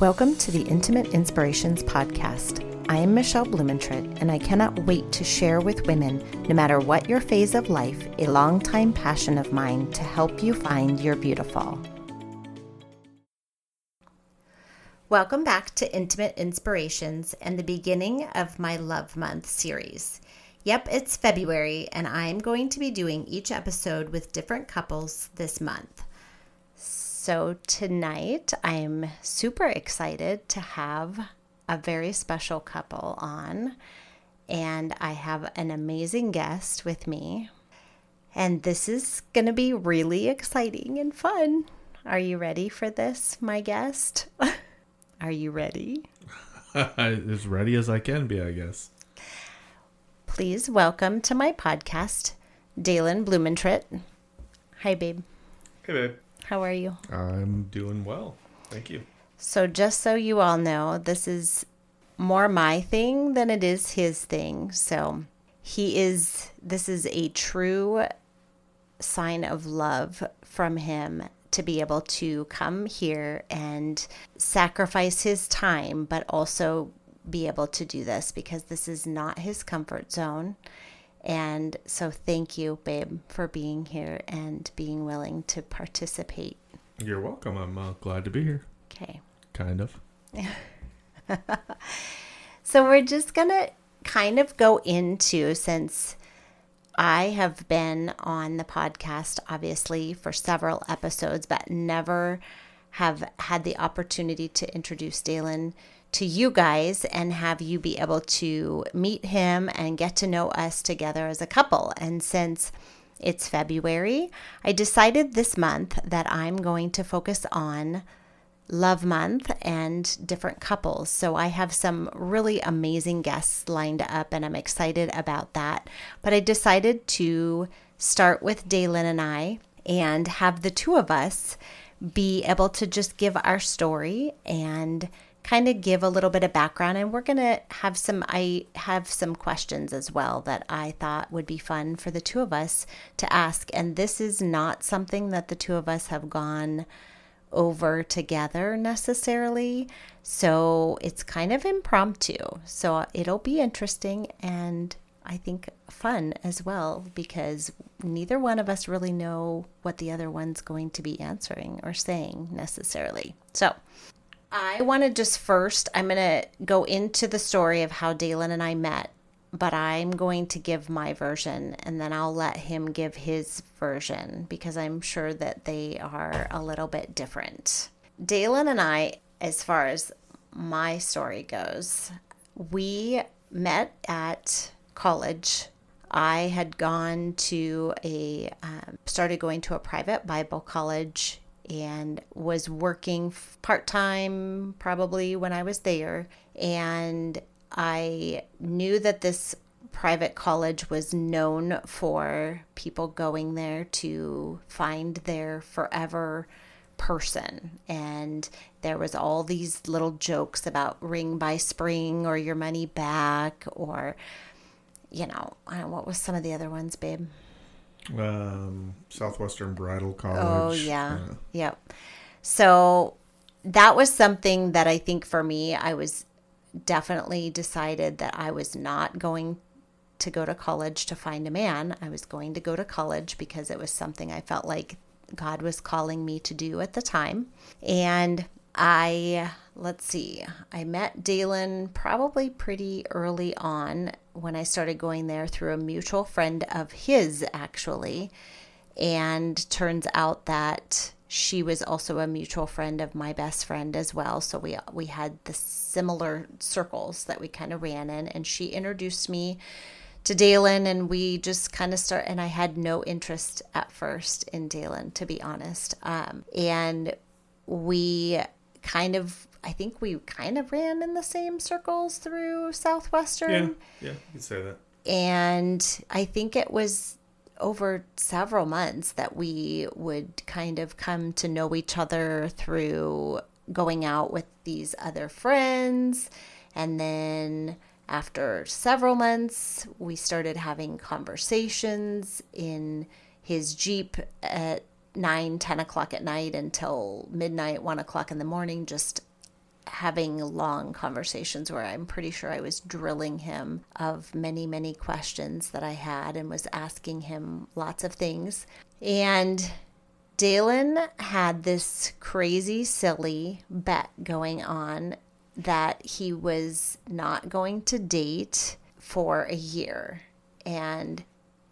Welcome to the Intimate Inspirations Podcast. I am Michelle Blumentritt, and I cannot wait to share with women, no matter what your phase of life, a longtime passion of mine to help you find your beautiful. Welcome back to Intimate Inspirations and the beginning of my Love Month series. Yep, it's February, and I'm going to be doing each episode with different couples this month. So, tonight I'm super excited to have a very special couple on, and I have an amazing guest with me. And this is going to be really exciting and fun. Are you ready for this, my guest? Are you ready? as ready as I can be, I guess. Please welcome to my podcast, Dalen Blumentritt. Hi, babe. Hey, babe. How are you? I'm doing well. Thank you. So, just so you all know, this is more my thing than it is his thing. So, he is, this is a true sign of love from him to be able to come here and sacrifice his time, but also be able to do this because this is not his comfort zone. And so, thank you, babe, for being here and being willing to participate. You're welcome. I'm uh, glad to be here. Okay. Kind of. so, we're just going to kind of go into since I have been on the podcast, obviously, for several episodes, but never have had the opportunity to introduce Dalen to you guys and have you be able to meet him and get to know us together as a couple. And since it's February, I decided this month that I'm going to focus on Love Month and different couples. So I have some really amazing guests lined up, and I'm excited about that. But I decided to start with Dalen and I and have the two of us be able to just give our story and kind of give a little bit of background and we're going to have some I have some questions as well that I thought would be fun for the two of us to ask. And this is not something that the two of us have gone over together necessarily. So it's kind of impromptu. So it'll be interesting and I think fun as well because neither one of us really know what the other one's going to be answering or saying necessarily. So, I want to just first, I'm going to go into the story of how Dalen and I met, but I'm going to give my version and then I'll let him give his version because I'm sure that they are a little bit different. Dalen and I, as far as my story goes, we met at college. I had gone to a, um, started going to a private Bible college and was working part time probably when I was there. And I knew that this private college was known for people going there to find their forever person. And there was all these little jokes about ring by spring or your money back or you know, what was some of the other ones, babe? Um, Southwestern Bridal College. Oh yeah, uh, yep. So that was something that I think for me, I was definitely decided that I was not going to go to college to find a man. I was going to go to college because it was something I felt like God was calling me to do at the time. And I, let's see, I met Dalen probably pretty early on when I started going there through a mutual friend of his, actually. And turns out that she was also a mutual friend of my best friend as well. So we we had the similar circles that we kind of ran in, and she introduced me to Dalen, and we just kind of start. And I had no interest at first in Dalen, to be honest. Um, and we kind of I think we kind of ran in the same circles through Southwestern. Yeah, yeah, you could say that. And I think it was over several months that we would kind of come to know each other through going out with these other friends. And then after several months, we started having conversations in his Jeep at 9, 10 o'clock at night until midnight, 1 o'clock in the morning, just having long conversations where I'm pretty sure I was drilling him of many, many questions that I had and was asking him lots of things. And Dalen had this crazy, silly bet going on that he was not going to date for a year. And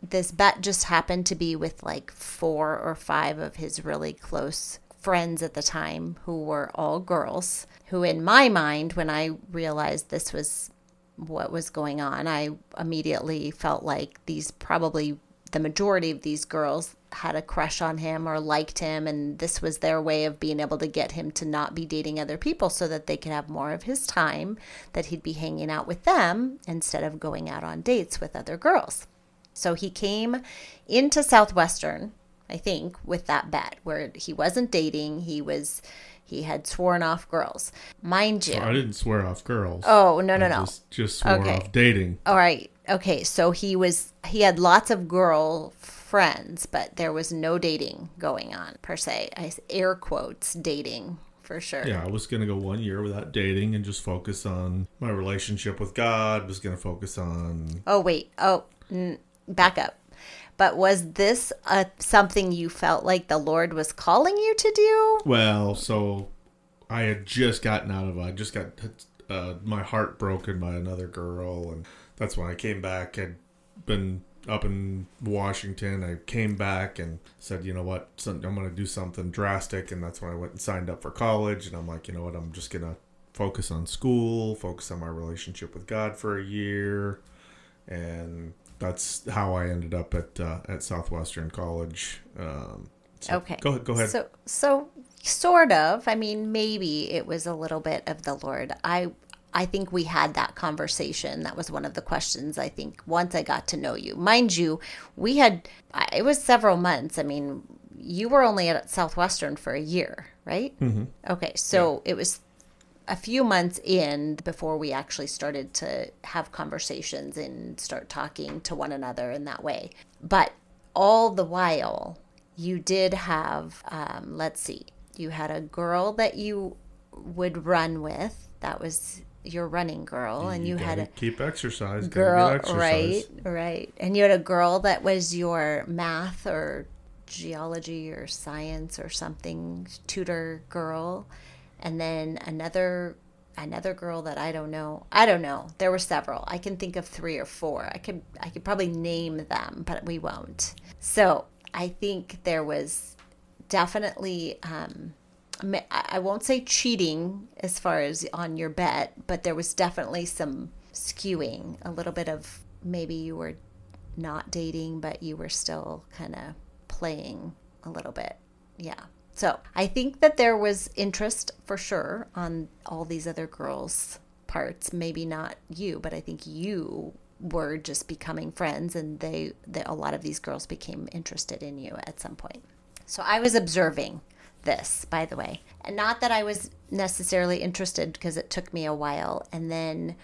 this bet just happened to be with like four or five of his really close friends at the time who were all girls. Who, in my mind, when I realized this was what was going on, I immediately felt like these probably the majority of these girls had a crush on him or liked him, and this was their way of being able to get him to not be dating other people so that they could have more of his time that he'd be hanging out with them instead of going out on dates with other girls. So he came into Southwestern, I think, with that bet where he wasn't dating, he was he had sworn off girls. Mind you. I didn't swear off girls. Oh, no, no, I no. Just, just swore Okay. off dating. All right. Okay. So he was, he had lots of girl friends, but there was no dating going on per se. I air quotes dating for sure. Yeah, I was going to go one year without dating and just focus on my relationship with God. Was going to focus on. Oh, wait. Oh, n- back up. But was this a, something you felt like the Lord was calling you to do? Well, so I had just gotten out of. I just got uh, my heart broken by another girl, and that's when I came back. I'd been up in Washington. I came back and said, you know what, I'm going to do something drastic, and that's when I went and signed up for college. And I'm like, you know what, I'm just going to focus on school, focus on my relationship with God for a year, and that's how I ended up at uh, at Southwestern College. Um, so Okay. go ahead. Go ahead. So, so sort of. I mean, maybe it was a little bit of the Lord. I, I think we had that conversation. That was one of the questions. I think once I got to know you, mind you, we had. It was several months. I mean, you were only at Southwestern for a year, right? Mm-hmm. Okay, so it was a few months in before we actually started to have conversations and start talking to one another in that way. But all the while, you did have, um, let's see, you had a girl that you would run with. That was your running girl, and you, had a keep exercise. girl, exercise. right, right, and you had a girl that was your math or geology or science or something tutor girl, and then another another girl that I don't know. I don't know. There were several. I can think of three or four. I could I could probably name them, but we won't. So I think there was definitely. Um, I won't say cheating as far as on your bet, but there was definitely some skewing, a little bit of maybe you were not dating, but you were still kind of playing a little bit. Yeah. So I think that there was interest for sure on all these other girls' parts. Maybe not you, but I think you were just becoming friends, and they, they a lot of these girls became interested in you at some point. So I was observing this, by the way. And not that I was necessarily interested because it took me a while. And then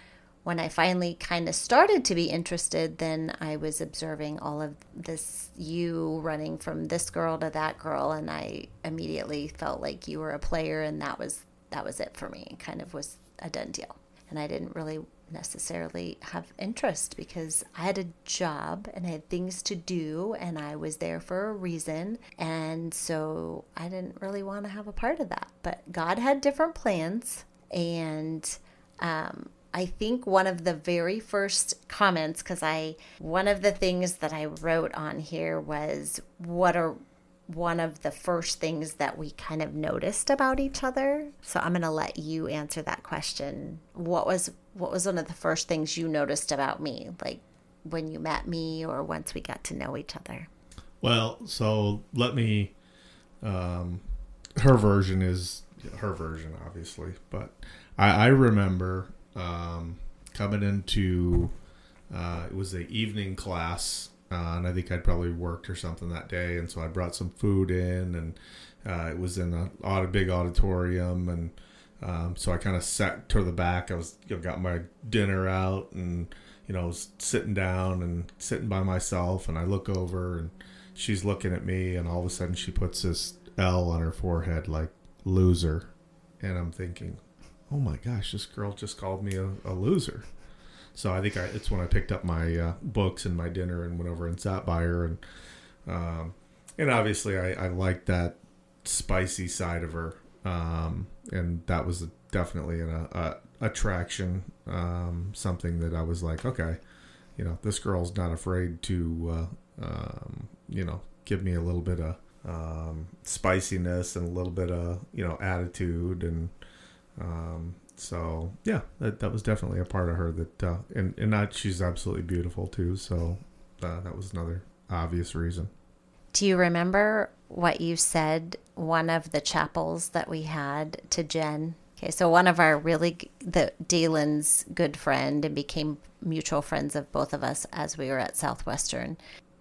when I finally kind of started to be interested, then I was observing all of this you running from this girl to that girl and I immediately felt like you were a player and that was that was it for me. It kind of was a done deal. And I didn't really necessarily have interest because I had a job and I had things to do and I was there for a reason. And so I didn't really want to have a part of that. But God had different plans. And um, I think one of the very first comments, because I, one of the things that I wrote on here was, what are one of the first things that we kind of noticed about each other. So I'm going to let you answer that question. What was what was one of the first things you noticed about me like when you met me or once we got to know each other? Well, so let me. Um, her version is her version, obviously, but I, I remember um, coming into uh, it was the evening class, uh, and I think I'd probably worked or something that day, and so I brought some food in, and uh, it was in a big auditorium, and um, so I kind of sat to the back. I was you know, got my dinner out, and you know was sitting down and sitting by myself, and I look over, and she's looking at me, and all of a sudden she puts this L on her forehead, like loser, and I'm thinking, oh my gosh, this girl just called me a, a loser. So I think I, it's when I picked up my uh, books and my dinner and went over and sat by her and um, and obviously I, I liked that spicy side of her um, and that was definitely an a, a attraction um, something that I was like okay you know this girl's not afraid to uh, um, you know give me a little bit of um, spiciness and a little bit of you know attitude and um, so yeah, that, that was definitely a part of her that, uh, and and not she's absolutely beautiful too. So uh, that was another obvious reason. Do you remember what you said? One of the chapels that we had to Jen. Okay, so one of our really the Dalen's good friend and became mutual friends of both of us as we were at Southwestern.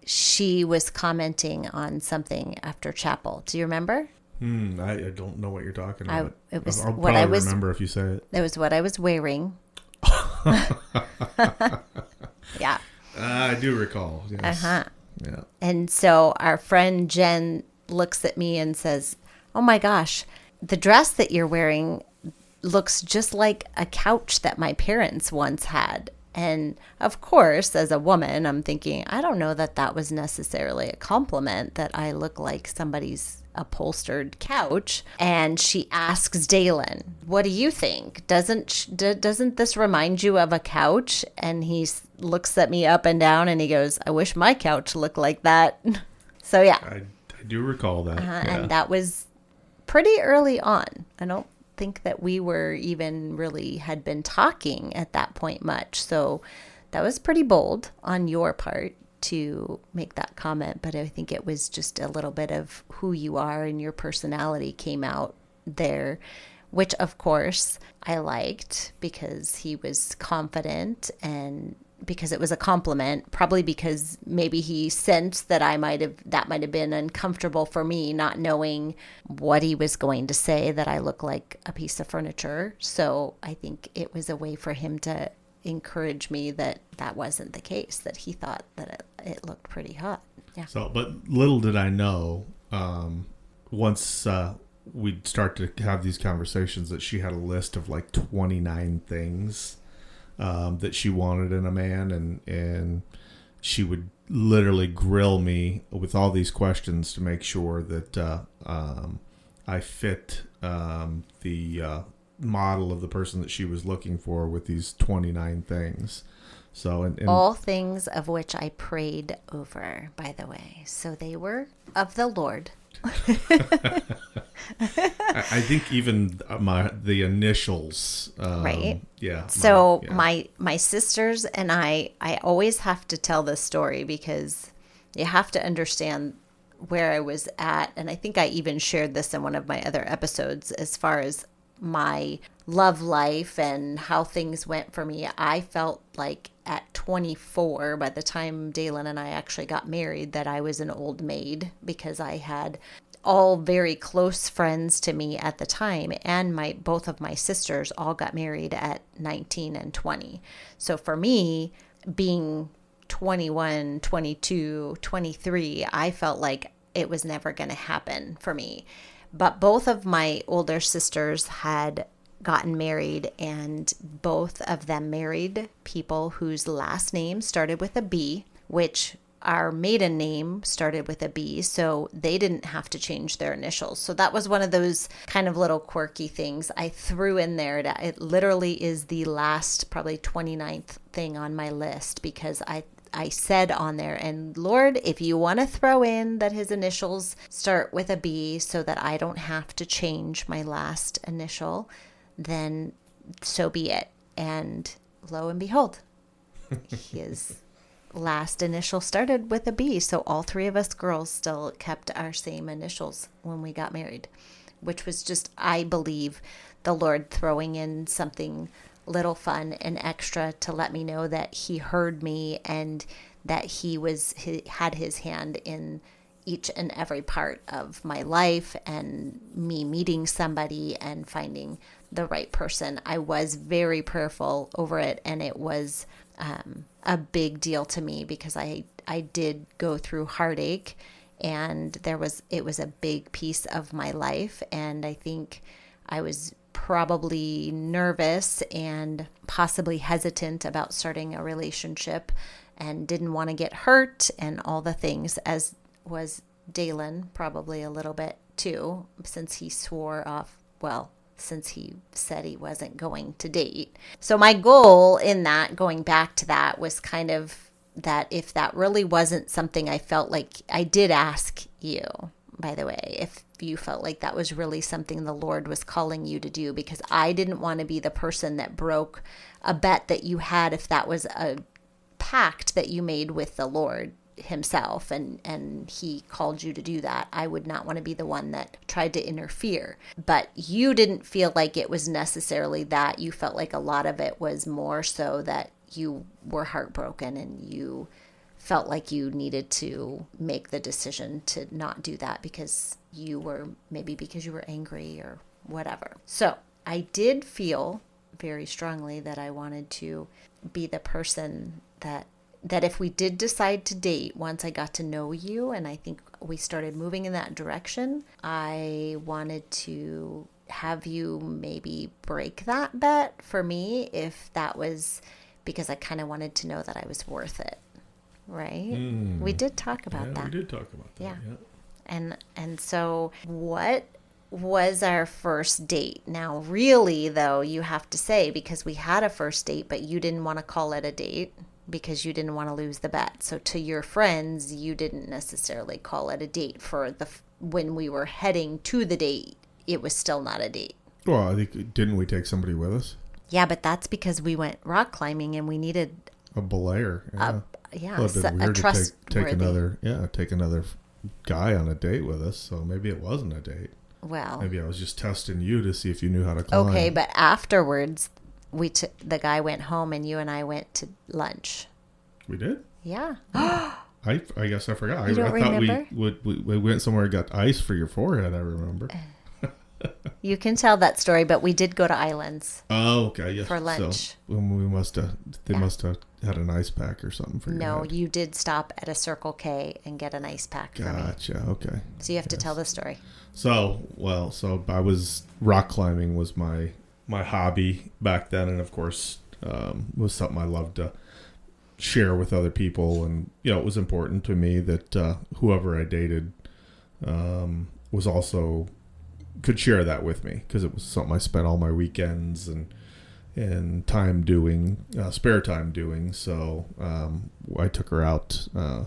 She was commenting on something after chapel. Do you remember? Hmm, I, I, don't know what you're talking about. I, it was I'll, what I was remember if you say it. It was what I was wearing. yeah. Uh, I do recall. Yes. Uh huh. Yeah. And so our friend Jen looks at me and says, "Oh my gosh, the dress that you're wearing looks just like a couch that my parents once had." And of course, as a woman, I'm thinking, I don't know that that was necessarily a compliment that I look like somebody's upholstered couch and she asks Dalen, "What do you think? Doesn't doesn't this remind you of a couch?" And he looks at me up and down and he goes, "I wish my couch looked like that." so yeah. I, I do recall that. Uh, yeah. And that was pretty early on. I don't think that we were even really had been talking at that point much. So that was pretty bold on your part to make that comment, but I think it was just a little bit of who you are and your personality came out there, which of course I liked because he was confident and because it was a compliment, probably because maybe he sensed that I might have that might have been uncomfortable for me not knowing what he was going to say that I look like a piece of furniture. So I think it was a way for him to encourage me that that wasn't the case, that he thought that it, it looked pretty hot. Yeah. So, but little did I know, um, once uh, we'd start to have these conversations, that she had a list of like 29 things um, that she wanted in a man, and, and she would literally grill me with all these questions to make sure that uh, um, I fit um, the uh, model of the person that she was looking for with these 29 things. So, and, and all things of which I prayed over, by the way. So they were of the Lord. I, I, think even my the initials, um, right? Yeah. So my, yeah. my my sisters and I, I always have to tell this story because you have to understand where I was at, and I think I even shared this in one of my other episodes as far as my love life and how things went for me, I felt like at 24, by the time Dalen and I actually got married, that I was an old maid because I had all very close friends to me at the time. And my both of my sisters all got married at 19 and 20 so for me being 21 22 23 i felt like it was never going to happen for me but both of my older sisters had gotten married, and both of them married people whose last name started with a B, which our maiden name started with a B, so they didn't have to change their initials. So that was one of those kind of little quirky things I threw in there. it literally is the last, probably 29th thing on my list because I I said on there, and Lord, if you want to throw in that his initials start with a B so that I don't have to change my last initial, then so be it. And lo and behold, his last initial started with a B. So all three of us girls still kept our same initials when we got married, which was just, I believe, the Lord throwing in something little fun and extra to let me know that he heard me and that he was he had his hand in each and every part of my life and me meeting somebody and finding the right person. I was very prayerful over it, and it was um, a big deal to me because I I did go through heartache, and there was it was a big piece of my life, and I think I was probably nervous and possibly hesitant about starting a relationship and didn't want to get hurt and all the things, as was Dalen probably a little bit too, since he swore off, well, since he said he wasn't going to date. So, my goal in that, going back to that, was kind of that if that really wasn't something I felt like I did ask you, by the way, if you felt like that was really something the Lord was calling you to do, because I didn't want to be the person that broke a bet that you had if that was a pact that you made with the Lord himself and and he called you to do that. I would not want to be the one that tried to interfere. But you didn't feel like it was necessarily that. You felt like a lot of it was more so that you were heartbroken and you felt like you needed to make the decision to not do that because you were maybe because you were angry or whatever so i did feel very strongly that i wanted to be the person that that if we did decide to date once I got to know you and I think we started moving in that direction, I wanted to have you maybe break that bet for me if that was because I kind of wanted to know that I was worth it. Right? Mm. We did talk about yeah, that. We did talk about that. Yeah. yeah. And and so what was our first date. Now, really, though, you have to say because we had a first date, but you didn't want to call it a date because you didn't want to lose the bet. So to your friends, you didn't necessarily call it a date for the when we were heading to the date, it was still not a date. Well, I think didn't we take somebody with us? Yeah, but that's because we went rock climbing and we needed a belayer. Yeah, a, yeah, well, so, a trust take, take another yeah, take another guy on a date with us. So maybe it wasn't a date. Well, maybe I was just testing you to see if you knew how to climb. Okay, but afterwards, we t- the guy went home and you and I went to lunch. We did. Yeah. I, I guess I forgot. You I, don't I thought remember? we, would, we we went somewhere and got ice for your forehead. I remember. you can tell that story, but we did go to Islands. Oh, okay. Yes. For lunch. So we must have. They yeah. must have had an ice pack or something for you. No, you did stop at a Circle K and get an ice pack. Gotcha. Okay. So you have yes. to tell the story. So well, so I was rock climbing was my my hobby back then, and of course um, was something I loved to share with other people. And you know, it was important to me that uh, whoever I dated um, was also could share that with me because it was something I spent all my weekends and and time doing, uh, spare time doing. So um, I took her out uh,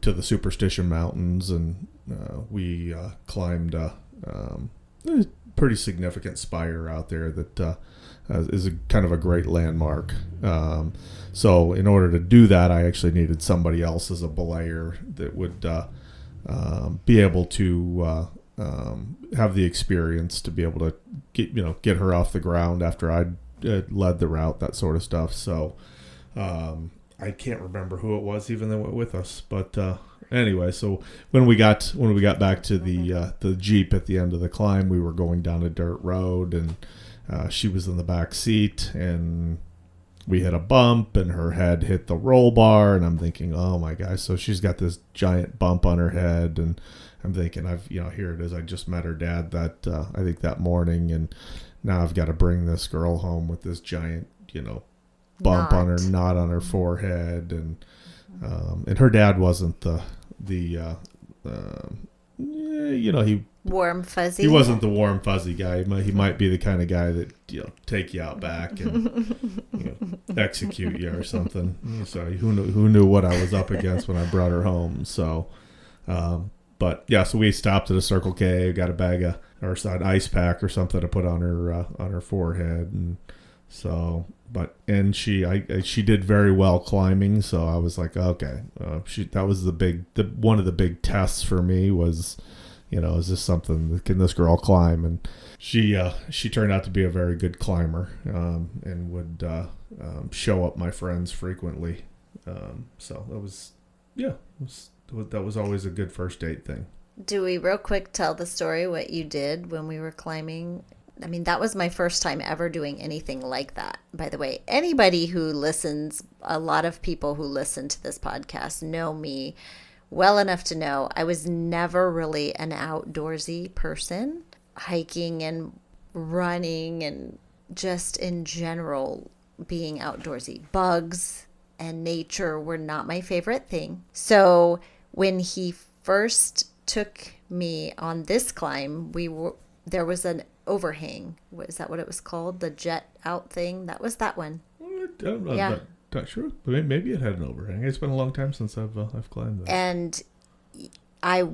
to the Superstition Mountains and uh, we uh, climbed um, a, pretty significant spire out there that uh, is a kind of a great landmark. Um, so in order to do that, I actually needed somebody else as a belayer that would uh, um, be able to um, have the experience to be able to get you know get her off the ground after I'd uh, led the route, that sort of stuff. So um, I can't remember who it was even that went with us, but uh, anyway, so when we got when we got back to the uh, the jeep at the end of the climb, we were going down a dirt road, and uh, she was in the back seat, and we hit a bump, and her head hit the roll bar, and I'm thinking, oh my gosh, so she's got this giant bump on her head, and I'm thinking, I've you know here it is, I just met her dad that uh, I think that morning, and now I've got to bring this girl home with this giant you know bump knot. on her knot on her forehead and um, and her dad wasn't the the uh, uh, you know he warm fuzzy. He wasn't the warm fuzzy guy. He might, he might be the kind of guy that you know take you out back and you know, execute you or something. So who knew who knew what I was up against when I brought her home. So, um, but yeah, so we stopped at a Circle K, got a bag of or an ice pack or something to put on her uh, on her forehead, and so but and she I she did very well climbing. So i was like okay uh, she that was the big the one of the big tests for me was you know is this something can this girl climb? And she uh, she turned out to be a very good climber um, and would uh, um, show up my friends frequently. Um, so that was yeah was, that was always a good first date thing do we real quick tell the story what you did when we were climbing I mean, that was my first time ever doing anything like that. By the way, anybody who listens, a lot of people who listen to this podcast know me well enough to know I was never really an outdoorsy person. Hiking and running and just in general being outdoorsy. Bugs and nature were not my favorite thing. So when he first took me on this climb, we were there was an overhang. Was that what it was called? The jet out thing. That was that one. I'm not, Yeah. not, not sure. But maybe it had an overhang. It's been a long time since I've uh, I've climbed that. and I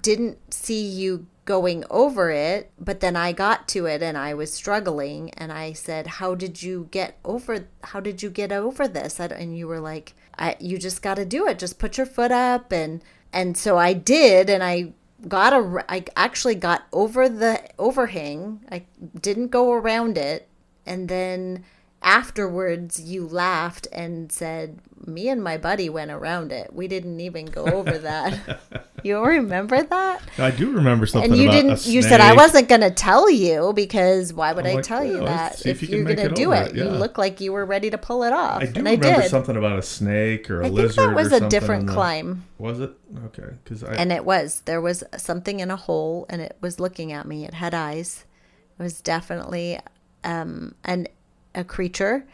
didn't see you going over it, but then I got to it and I was struggling and I said, "How did you get over how did you get over this?" And you were like, I, "You just got to do it. Just put your foot up." And and so I did and I got a I actually got over the overhang. I didn't go around it. And then afterwards you laughed and said me and my buddy went around it. We didn't even go over that. You remember that? I do remember something and you about didn't you said i wasn't going to tell you because why would I'm i like, tell you "Yeah, that if you you're gonna it do it? it, you look like you were ready to pull it off. I do and i remember did. something about a snake or a i think lizard. that was a different in the- climb. Was it? Okay? Because I and it was. There was something in a hole and it was looking at me. It had eyes. It was definitely um an a creature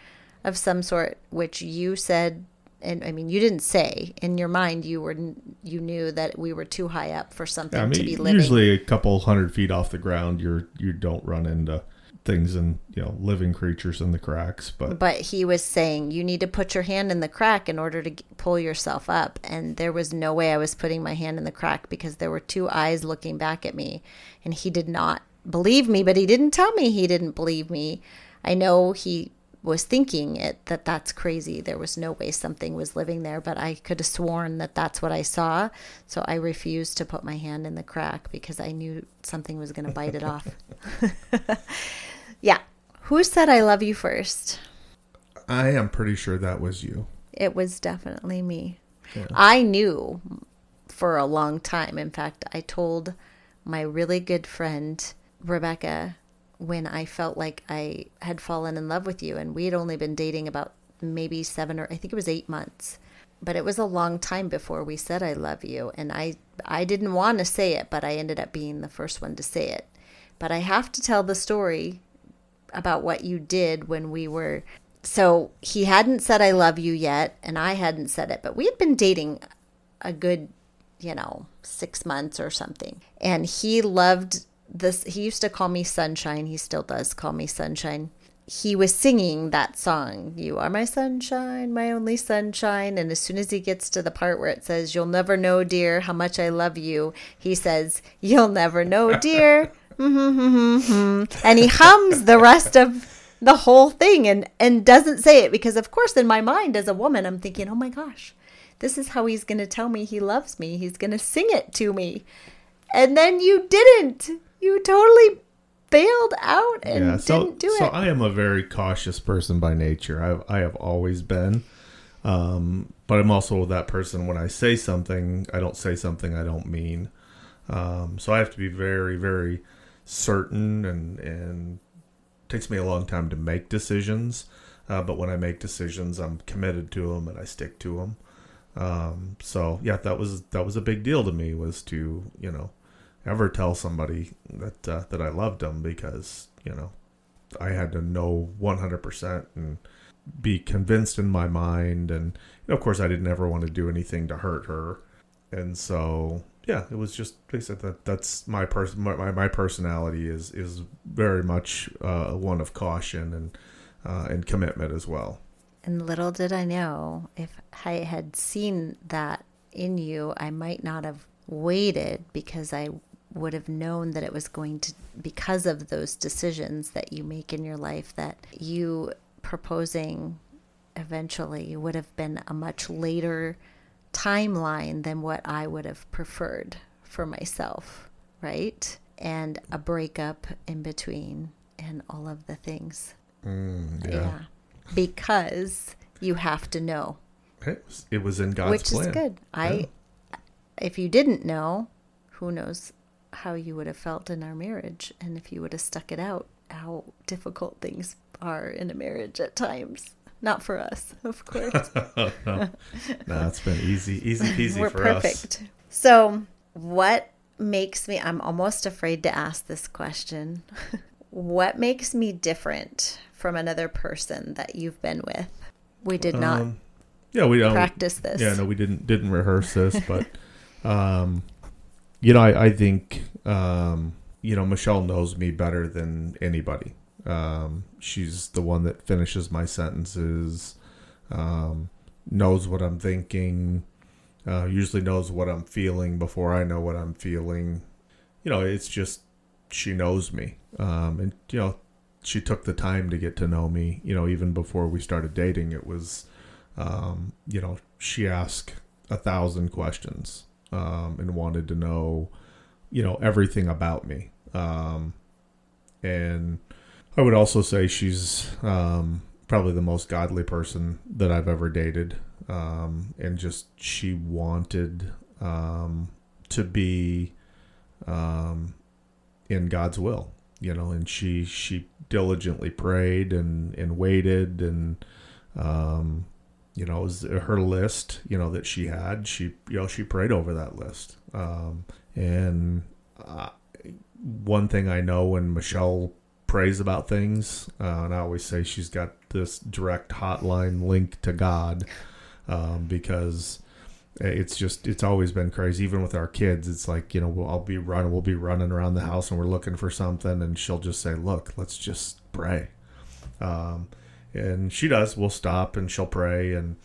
of some sort which you said and i mean you didn't say. In your mind you were you knew that we were too high up for something I to be living. usually a couple hundred feet off the ground, you're you don't run into things and you know living creatures in the cracks. But but he was saying you need to put your hand in the crack in order to pull yourself up. And there was no way i was putting my hand in the crack because there were two eyes looking back at me. And he did not believe me but he didn't tell me he didn't believe me i know he was thinking it that that's crazy there was no way something was living there but i could have sworn that that's what i saw so i refused to put my hand in the crack because i knew something was going to bite it off yeah who said i love you first I am pretty sure that was you. it was definitely me. Yeah. I knew for a long time. In fact, I told my really good friend, Rebecca, when I felt like I had fallen in love with you, and we had only been dating about maybe seven or I think it was eight months. But it was a long time before we said I love you, and I I didn't want to say it, but I ended up being the first one to say it. But I have to tell the story about what you did when we were so he hadn't said I love you yet and I hadn't said it but we had been dating a good you know 6 months or something and he loved this he used to call me sunshine he still does call me sunshine he was singing that song you are my sunshine my only sunshine and as soon as he gets to the part where it says you'll never know dear how much I love you he says you'll never know dear mm-hmm. and he hums the rest of the whole thing and and doesn't say it because of course in my mind as a woman I'm thinking, "Oh my gosh, this is how he's going to tell me he loves me. He's going to sing it to me." And then you didn't. You totally bailed out and yeah, so didn't do it. so. I am a very cautious person by nature. I've I have always been, um, but I'm also that person. When I say something, I don't say something I don't mean. Um, so I have to be very very certain, and and it takes me a long time to make decisions. Uh, but when I make decisions, I'm committed to them and I stick to them. Um, so yeah, that was that was a big deal to me was to you know ever tell somebody that uh, that I loved them because you know I had to know 100% and be convinced in my mind. And you know, of course I didn't ever want to do anything to hurt her. And so yeah it was just like I said that that's my person my, my, my personality is is very much uh, one of caution and uh, and commitment as well. And little did I know if I had seen that in you, I might not have waited because I would have known that it was going to, because of those decisions that you make in your life, that you proposing eventually would have been a much later timeline than what I would have preferred for myself, right? And a breakup in between and all of the things. mm, Yeah. Because you have to know, It, was, it was in God's which plan is good. I if you didn't know, who knows how you would have felt in our marriage and if you would have stuck it out, how difficult things are in a marriage at times. Not for us, of course. no, it's been easy easy peasy We're for us perfect. So, what makes me I'm almost afraid to ask this question. what makes me different from another person that you've been with? We did not Um, yeah, we don't practice this. Yeah, no, we didn't didn't rehearse this, but um, you know, I, I think um, you know Michelle knows me better than anybody. Um, she's the one that finishes my sentences, um, knows what I'm thinking, uh, usually knows what I'm feeling before I know what I'm feeling. You know, it's just she knows me, um, and you know, she took the time to get to know me. You know, even before we started dating, it was um, you know, she asked a thousand questions um, and wanted to know, you know, everything about me. Um, and I would also say she's um, probably the most godly person that I've ever dated. Um, and just she wanted um, to be um, in God's will, you know, and she she diligently prayed and and waited and um, you know, was her list, you know, that she had. She, you know, she prayed over that list. Um, and uh, one thing I know when Michelle prays about things, uh, and I always say she's got this direct hotline link to God um, because it's just it's always been crazy. Even with our kids, it's like you know, we'll, I'll be running, we'll be running around the house, and we're looking for something, and she'll just say, "Look, let's just pray." Um, and she does. We'll stop and she'll pray, and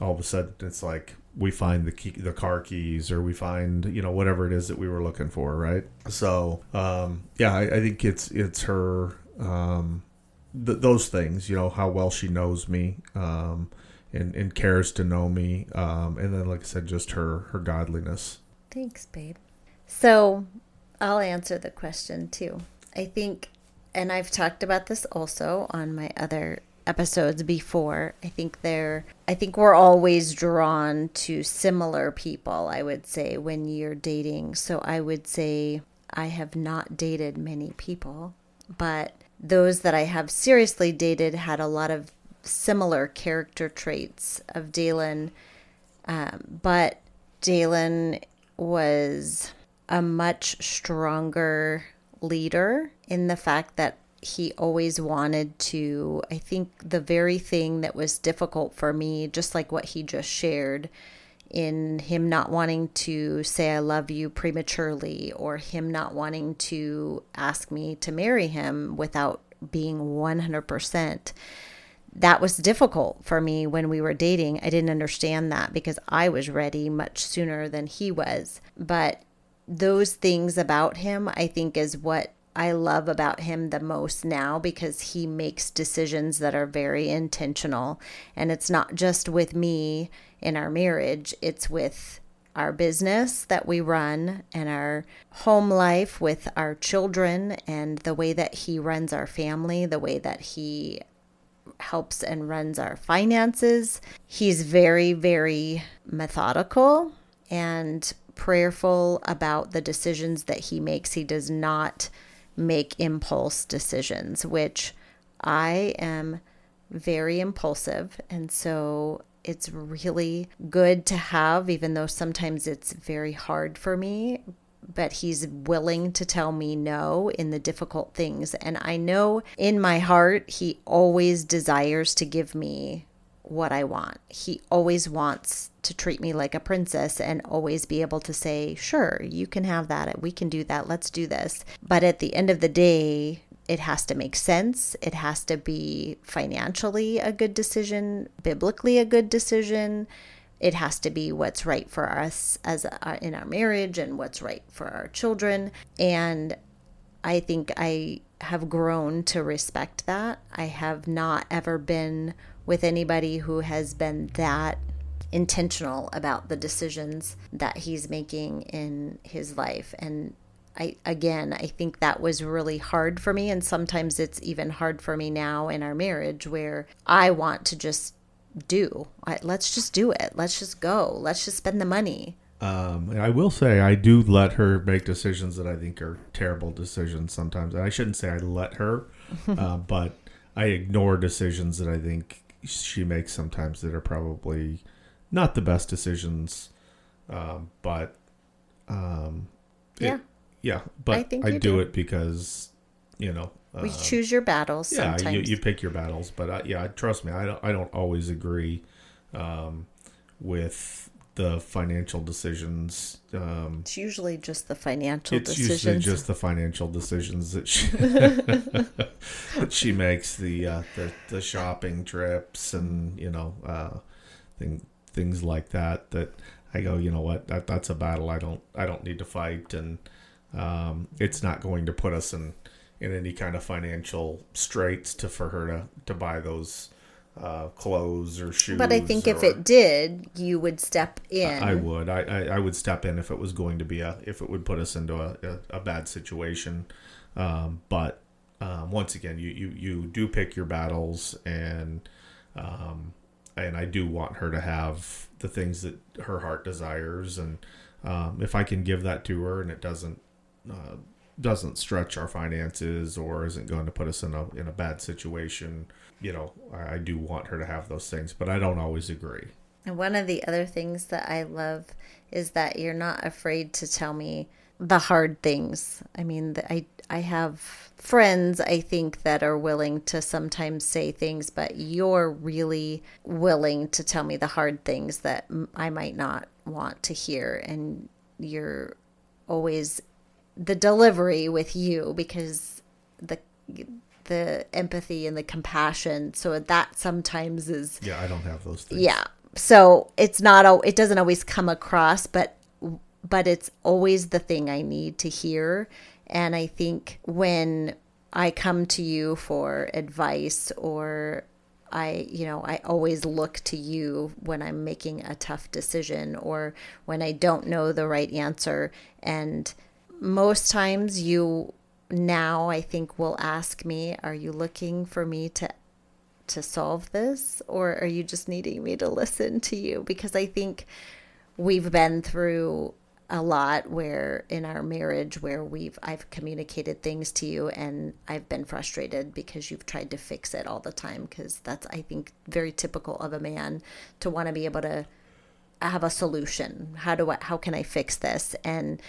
all of a sudden it's like we find the key, the car keys, or we find you know whatever it is that we were looking for, right? So um, yeah, I, I think it's it's her um, th- those things, you know, how well she knows me. Um, and, and cares to know me, um, and then, like I said, just her her godliness. Thanks, babe. So I'll answer the question too. I think, and I've talked about this also on my other episodes before. I think they're I think we're always drawn to similar people, I would say, when you're dating. So I would say I have not dated many people, but those that I have seriously dated had a lot of similar character traits of Dalen. Um, but Dalen was a much stronger leader in the fact that he always wanted to, I think the very thing that was difficult for me, just like what he just shared, in him not wanting to say I love you prematurely or him not wanting to ask me to marry him without being 100%. That was difficult for me when we were dating. I didn't understand that because I was ready much sooner than he was. But those things about him, I think, is what I love about him the most now because he makes decisions that are very intentional. And it's not just with me in our marriage, it's with our business that we run and our home life with our children and the way that he runs our family, the way that he helps and runs our finances. He's very, very methodical and prayerful about the decisions that he makes. He does not make impulse decisions, which I am very impulsive. And so it's really good to have, even though sometimes it's very hard for me. But he's willing to tell me no in the difficult things. And I know in my heart, he always desires to give me what I want. He always wants to treat me like a princess and always be able to say, Sure, you can have that. We can do that. Let's do this. But at the end of the day, it has to make sense. It has to be financially a good decision, biblically a good decision. It has to be what's right for us as in our marriage and what's right for our children. And I think I have grown to respect that. I have not ever been with anybody who has been that intentional about the decisions that he's making in his life. And I again I think that was really hard for me. And sometimes it's even hard for me now in our marriage where I want to just do I, let's just do it. Let's just go. Let's just spend the money. Um, and I will say I do let her make decisions that I think are terrible decisions sometimes. And I shouldn't say I let her, uh, but I ignore decisions that I think she makes sometimes that are probably not the best decisions. Um, but um, it- Yeah. yeah, but I think I, do do. it because you know, we um, choose your battles. Yeah, you, you, pick your battles, but uh, yeah, trust me, I don't I don't always agree um, with the financial decisions. Um, it's usually just the financial it's decisions. usually just the financial decisions that she that she makes the, uh, the the shopping trips and you know uh, thing, things like that. That I go, you know what, that that's a battle I don't I don't need to fight, and um, it's not going to put us in in any kind of financial straits to for her to to buy those uh, clothes or shoes. But I think if it did, you would step in. I, I would. I, I, I, would step in if it was going to be a if it would put us into a, a, a bad situation. Um, but um, once again, you, you you do pick your battles, and um, and I do want her to have the things that her heart desires, and um, if I can give that to her, and it doesn't. Uh, doesn't stretch our finances or isn't going to put us in a in a bad situation you know, I, I do want her to have those things, but I don't always agree. And one of the other things that I love is that you're not afraid to tell me the hard things. I mean, I I have friends I think that are willing to sometimes say things, but you're really willing to tell me the hard things that I might not want to hear and you're always the delivery with you because the the empathy and the compassion. So that sometimes is Yeah, I don't have those things. Yeah. So it's not it doesn't always come across, but but it's always the thing I need to hear. And I think when I come to you for advice or I, you know, I always look to you when I'm making a tough decision or when I don't know the right answer. And most times you now I think will ask me, "Are you looking for me to to solve this or are you just needing me to listen to you?" Because I think we've been through a lot where in our marriage where we've I've communicated things to you and I've been frustrated because you've tried to fix it all the time because that's I think very typical of a man to want to be able to have a solution. How do I how can I fix this? And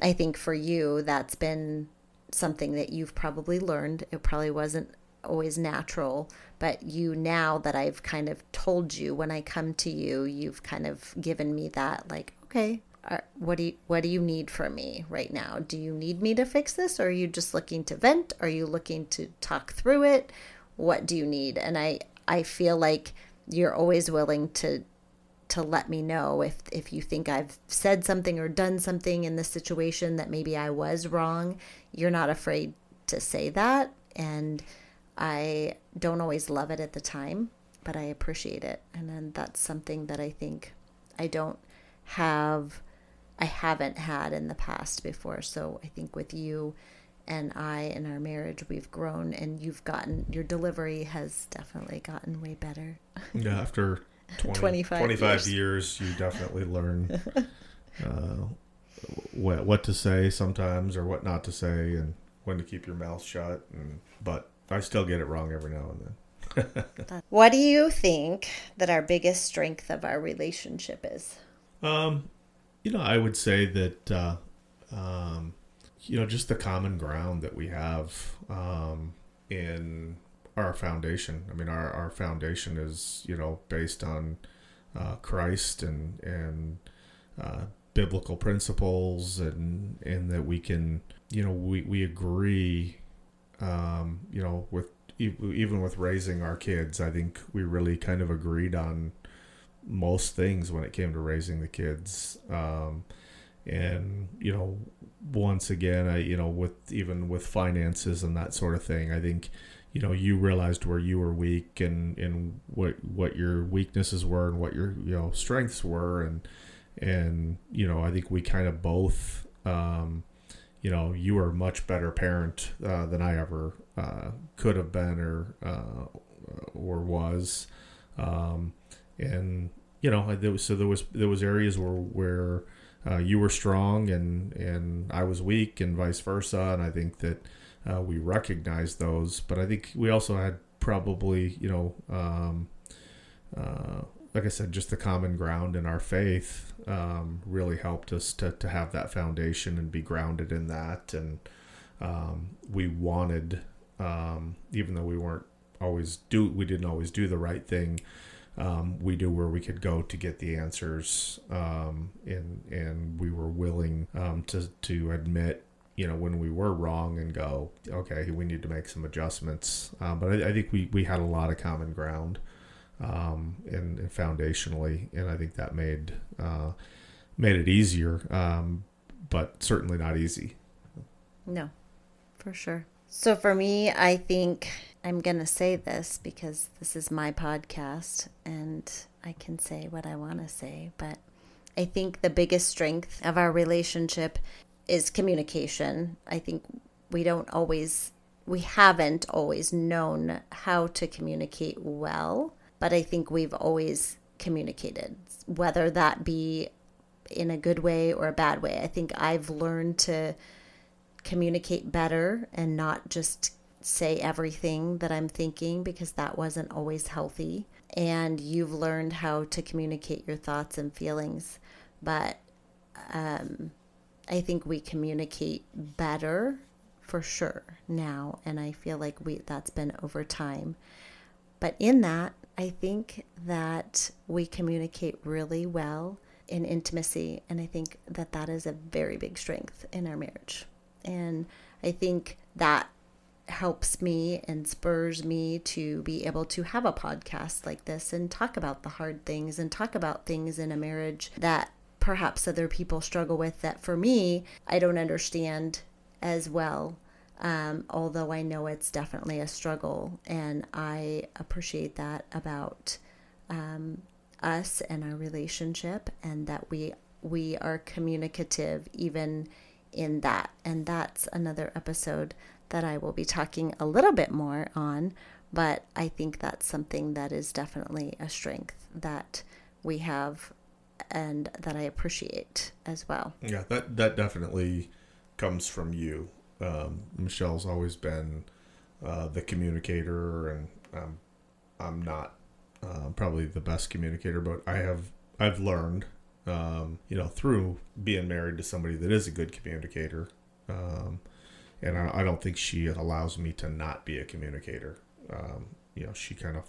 I think for you that's been something that you've probably learned. It probably wasn't always natural, but you now that I've kind of told you when I come to you, you've kind of given me that like, okay, what do you what do you need from me right now? Do you need me to fix this or are you just looking to vent? Are you looking to talk through it? What do you need? And I I feel like you're always willing to to let me know if if you think I've said something or done something in this situation that maybe I was wrong. You're not afraid to say that and I don't always love it at the time, but I appreciate it. And then that's something that I think I don't have I haven't had in the past before. So I think with you and I in our marriage we've grown and you've gotten your delivery has definitely gotten way better. Yeah, after 20, 25, 25 years. years. you definitely learn uh, what, what to say sometimes or what not to say and when to keep your mouth shut. And, but I still get it wrong every now and then. what do you think that our biggest strength of our relationship is? Um, you know, I would say that, uh, um, you know, just the common ground that we have um, in our foundation. I mean, our, our foundation is you know based on uh, Christ and and uh, biblical principles, and and that we can you know we we agree, um, you know, with even with raising our kids. I think we really kind of agreed on most things when it came to raising the kids. Um, and you know, once again, I you know with even with finances and that sort of thing, I think you know you realized where you were weak and and what what your weaknesses were and what your you know strengths were and and you know I think we kind of both um, you know you were a much better parent uh, than I ever uh, could have been or uh, or was um, and you know there was, so there was there was areas where where uh, you were strong and and I was weak and vice versa and I think that uh, we recognized those. But I think we also had probably, you know, um, uh, like I said, just the common ground in our faith um, really helped us to, to have that foundation and be grounded in that. And um, we wanted, um, even though we weren't always do, we didn't always do the right thing. Um, we knew where we could go to get the answers, um, and and we were willing um, to to admit, you know, when we were wrong and go, okay, we need to make some adjustments. Uh, but I, I, think we we had a lot of common ground, um, and, and, foundationally, and I think that made uh, made it easier, um, but certainly not easy. No, for sure. So for me, I think I'm to say this because this is my podcast and I can say what I want to say, but I think the biggest strength of our relationship is communication. I think we don't always, we haven't always known how to communicate well, but I think we've always communicated, whether that be in a good way or a bad way. I think I've learned to communicate better and not just say everything that I'm thinking because that wasn't always healthy. And you've learned how to communicate your thoughts and feelings. But um, I think we communicate better for sure now. And I feel like we that's been over time. But in that, I think that we communicate really well in intimacy. And I think that that is a very big strength in our marriage. And I think that helps me and spurs me to be able to have a podcast like this and talk about the hard things and talk about things in a marriage that perhaps other people struggle with that for me I don't understand as well. Um, although I know it's definitely a struggle, and I appreciate that about um, us and our relationship, and that we we are communicative even in that. And that's another episode that I will be talking a little bit more on. But I think that's something that is definitely a strength that we have and that I appreciate as well. Yeah, that, that definitely comes from you. Um, Michelle's always been uh, the communicator, and um, I'm not uh, probably the best communicator, but I have I've learned um, you know, through being married to somebody that is a good communicator. Um, and I, I, don't think she allows me to not be a communicator. Um, you know, she kind of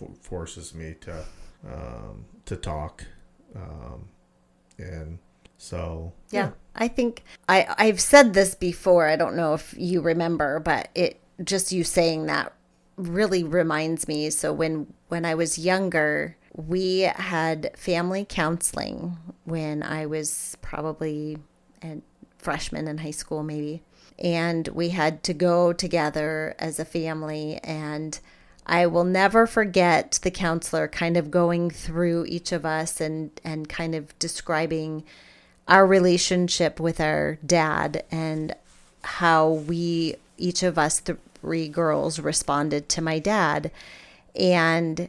f- forces me to um, to talk, um, and so yeah. yeah, I think I I've said this before. I don't know if you remember, but it just you saying that really reminds me. So when when I was younger, we had family counseling when I was probably a freshman in high school, maybe. And we had to go together as a family. And I will never forget the counselor kind of going through each of us and, and kind of describing our relationship with our dad and how we, each of us three girls, responded to my dad. And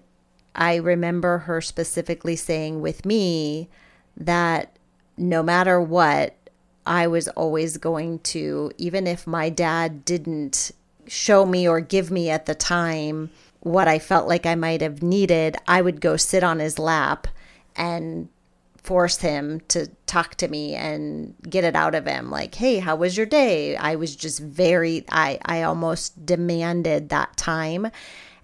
I remember her specifically saying with me that no matter what, I was always going to, even if my dad didn't show me or give me at the time what I felt like I might have needed, I would go sit on his lap and force him to talk to me and get it out of him like hey how was your day i was just very i i almost demanded that time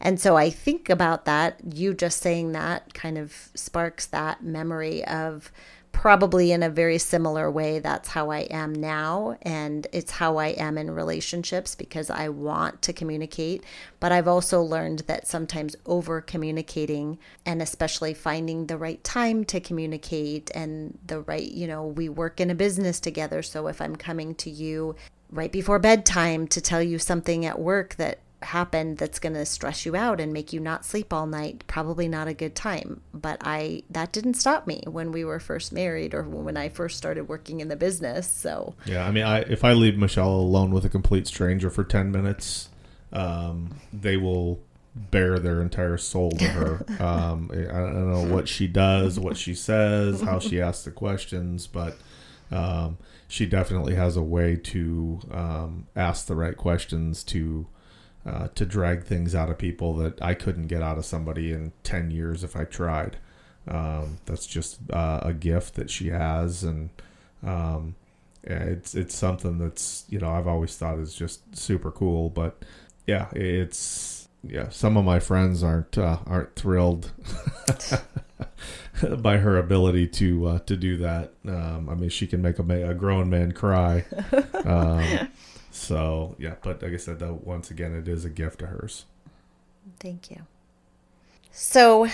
and so I think about that. You just saying that kind of sparks that memory of probably in a very similar way. That's how I am now. And it's how I am in relationships because I want to communicate. But I've also learned that sometimes over communicating and especially finding the right time to communicate and the right, you know, we work in a business together. So if I'm coming to you right before bedtime to tell you something at work that happen that's going to stress you out and make you not sleep all night probably not a good time. But i that didn't stop me when we were first married or when i first started working in the business so. Yeah i mean i if i leave michelle alone with a complete stranger for 10 minutes um, they will bare their entire soul to her. Um, i don't know what she does what she says how she asks the questions but um, she definitely has a way to um, ask the right questions to uh, to drag things out of people that I couldn't get out of somebody in 10 years if I tried. Um, that's just uh, a gift that she has. And, um, it's it's something that's you know I've always thought is just super cool. But yeah, it's yeah. Some of my friends aren't uh, aren't thrilled by her ability to uh, to do that. Um, I mean, she can make a, a grown man cry. Um, so yeah, but like I said, though, once again, it is a gift to hers. Thank you. So,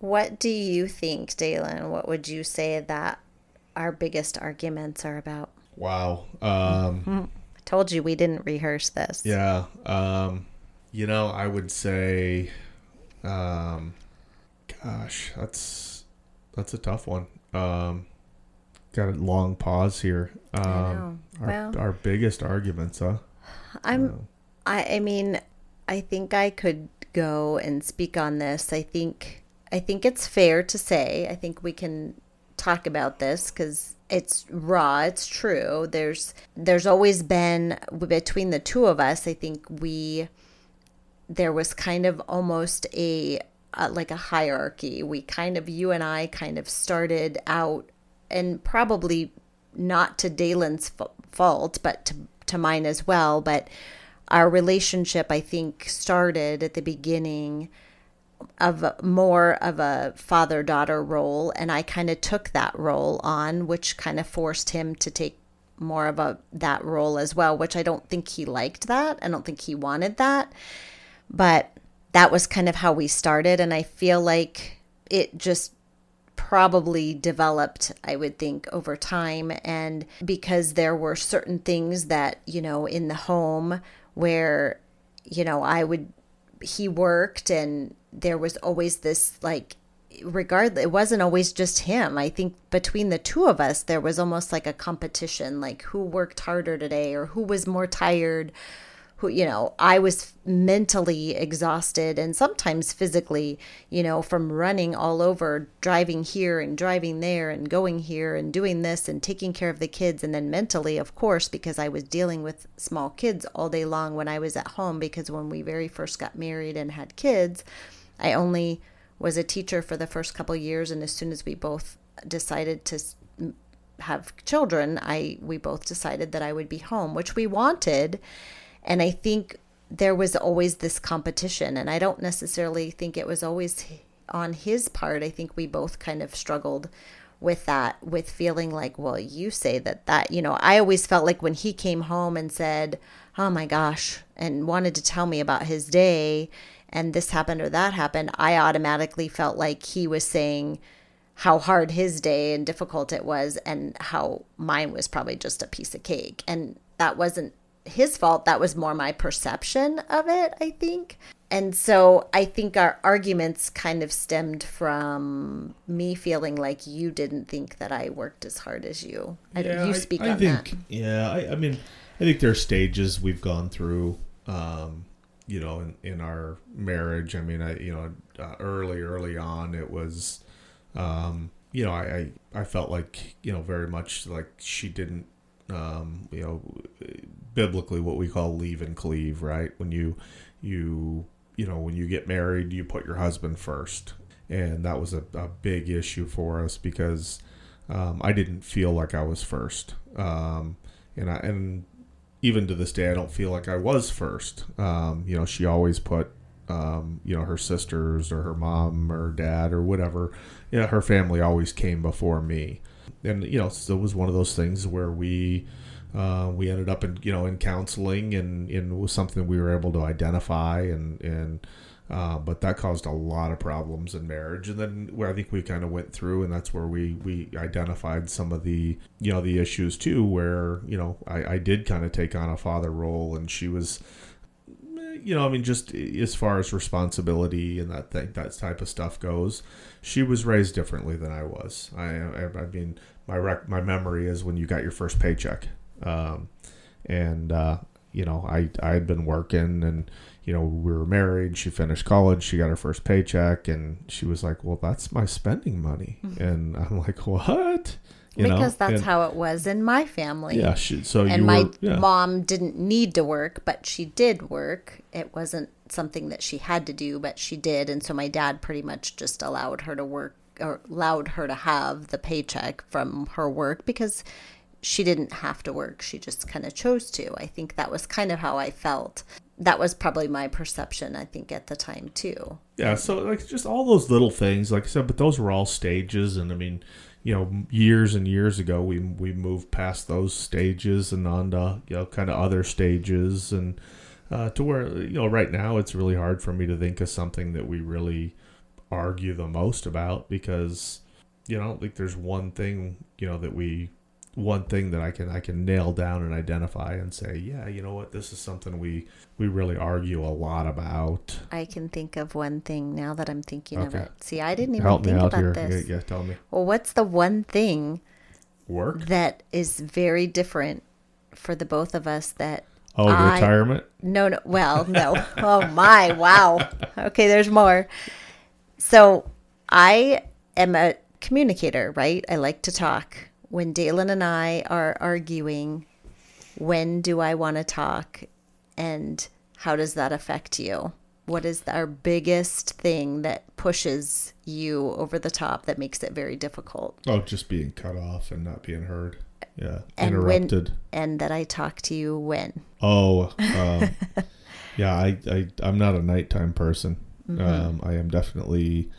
what do you think, Dalen? What would you say that our biggest arguments are about? Wow. Um, I told you we didn't rehearse this. Yeah. Um, you know, I would say, um, gosh, that's that's a tough one. Um, got a long pause here. Um, our, Well- our biggest arguments, huh? I'm I I mean, I think I could go and speak on this. I think I think it's fair to say. I think we can talk about this cuz it's raw, it's true. There's there's always been between the two of us, I think we there was kind of almost a uh, like a hierarchy. We kind of you and I kind of started out and probably not to Dalen's fa- fault, but to to mine as well, but our relationship I think started at the beginning of more of a father daughter role and I kind of took that role on which kind of forced him to take more of a that role as well which I don't think he liked that. I don't think he wanted that. But that was kind of how we started and I feel like it just probably developed I would think over time. And because there were certain things that you know in the home where you know I would he worked and there was always this like regardless it wasn't always just him. I think between the two of us there was almost like a competition like who worked harder today or who was more tired who you know i was mentally exhausted and sometimes physically you know from running all over driving here and driving there and going here and doing this and taking care of the kids. And then mentally of course because i was dealing with small kids all day long when i was at home because when we very first got married and had kids i only was a teacher for the first couple years. And as soon as we both decided to have children i we both decided that i would be home which we wanted and I think there was always this competition. And I don't necessarily think it was always on his part. I think we both kind of struggled with that, with feeling like, well, you say that, that, you know, I always felt like when he came home and said, oh my gosh, and wanted to tell me about his day and this happened or that happened, I automatically felt like he was saying, how hard his day and difficult it was and how mine was probably just a piece of cake and that wasn't his fault. That was more my perception of it i think. And so i think our arguments kind of stemmed from me feeling like you didn't think that i worked as hard as you. I- Yeah, you I- speak I on think, that. Yeah, I, I mean, I think there are stages we've gone through, um, you know, in, in our marriage. I mean, I, you know, uh, early, early on, it was, um, you know, I, I, I felt like, you know, very much like she didn't, um, you know, biblically what we call leave and cleave, right? When you, you, you know, when you get married, you put your husband first. And that was a, a big issue for us because, um, I didn't feel like I was first. Um, and I, and even to this day, I don't feel like I was first. Um, you know, she always put, um, you know, her sisters or her mom or dad or whatever, you know, her family always came before me. And, you know, so it was one of those things where we, uh, we ended up in, you know, in counseling and, and it was something we were able to identify and, and, uh, but that caused a lot of problems in marriage. And then where I think we kind of went through, and that's where we we identified some of the you know the issues too, where you know I, I did kind of take on a father role, and she was you know, I mean, just as far as responsibility and that thing, that type of stuff goes, she was raised differently than I was. I, I, I mean, my rec- my memory is when you got your first paycheck, um, and uh, you know, I I had been working, and you know, we were married. She finished college. She got her first paycheck, and she was like, "Well, that's my spending money," and I'm like, "What?" You know? because that's And- how it was in my family Yeah. She, so and my were, yeah. mom didn't need to work but she did work it wasn't something that she had to do but she did and so my dad pretty much just allowed her to work or allowed her to have the paycheck from her work because she didn't have to work. She just kind of chose to. I think that was kind of how I felt. That was probably my perception, I think, at the time, too. Yeah, so like just all those little things, like I said, but those were all stages, and I mean, you know, years and years ago, we we moved past those stages and on to you know kind of other stages, and uh, to where you know right now it's really hard for me to think of something that we really argue the most about because you know like there's one thing you know that we one thing that I can I can nail down and identify and say, yeah, you know what, this is something we we really argue a lot about. I can think of one thing now that I'm thinking of it. See, I didn't even Help me think out about here. this. Yeah, yeah, tell me. Well, what's the one thing Work? that is very different for the both of us that Oh, I- retirement? No, no. Well, no. oh my, wow. Okay, there's more. So, I am a communicator, right? I like to talk. When Dalen and I are arguing, when do I want to talk and how does that affect you? What is our biggest thing that pushes you over the top that makes it very difficult? Oh, just being cut off and not being heard. Yeah, And when- interrupted. And that I talk to you when? Oh, um, yeah. I, I I'm not a nighttime person. Mm-hmm. Um, I am definitely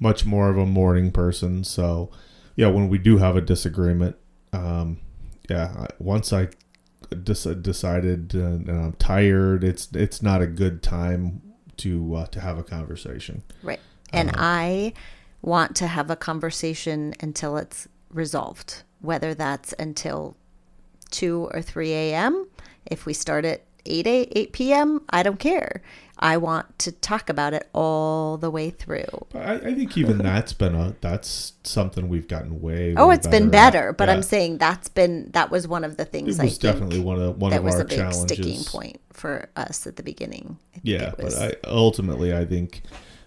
much more of a morning person. So, yeah, when we do have a disagreement, um, yeah, once I des- decided and, I'm tired, it's it's not a good time to uh, to have a conversation. Right. And Uh-huh. I want to have a conversation until it's resolved, whether that's until 2 or 3 a.m. If we start at 8, a, 8 p.m., I don't care. I want to talk about it all the way through. I, I think even that's been a that's something we've gotten way. Oh, way it's been at. better, but Yeah. I'm saying that's been that was one of the it things I was think definitely one of one that of was our a big challenges. sticking point for us at the beginning. I Yeah, but I ultimately I think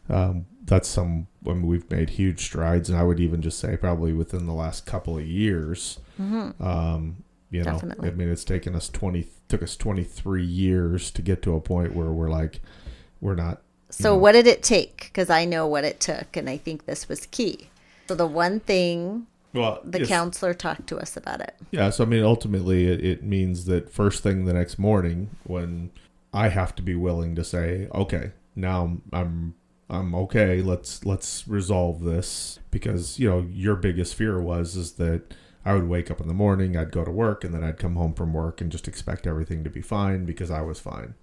um, that's some when we've made huge strides, and I would even just say probably within the last couple of years. Um, you know, Mm-hmm. Definitely. I mean, it's taken us twenty took us twenty three years to get to a point where we're like, we're not. So, what did it take? Because I know what it took, and I think this was key. So, the one thing Well, the counselor talked to us about it. Yeah, so I mean, ultimately, it, it means that first thing the next morning, when I have to be willing to say, okay, now I'm I'm, I'm okay. Let's let's resolve this because you know your biggest fear was is that I would wake up in the morning, I'd go to work, and then I'd come home from work and just expect everything to be fine because I was fine.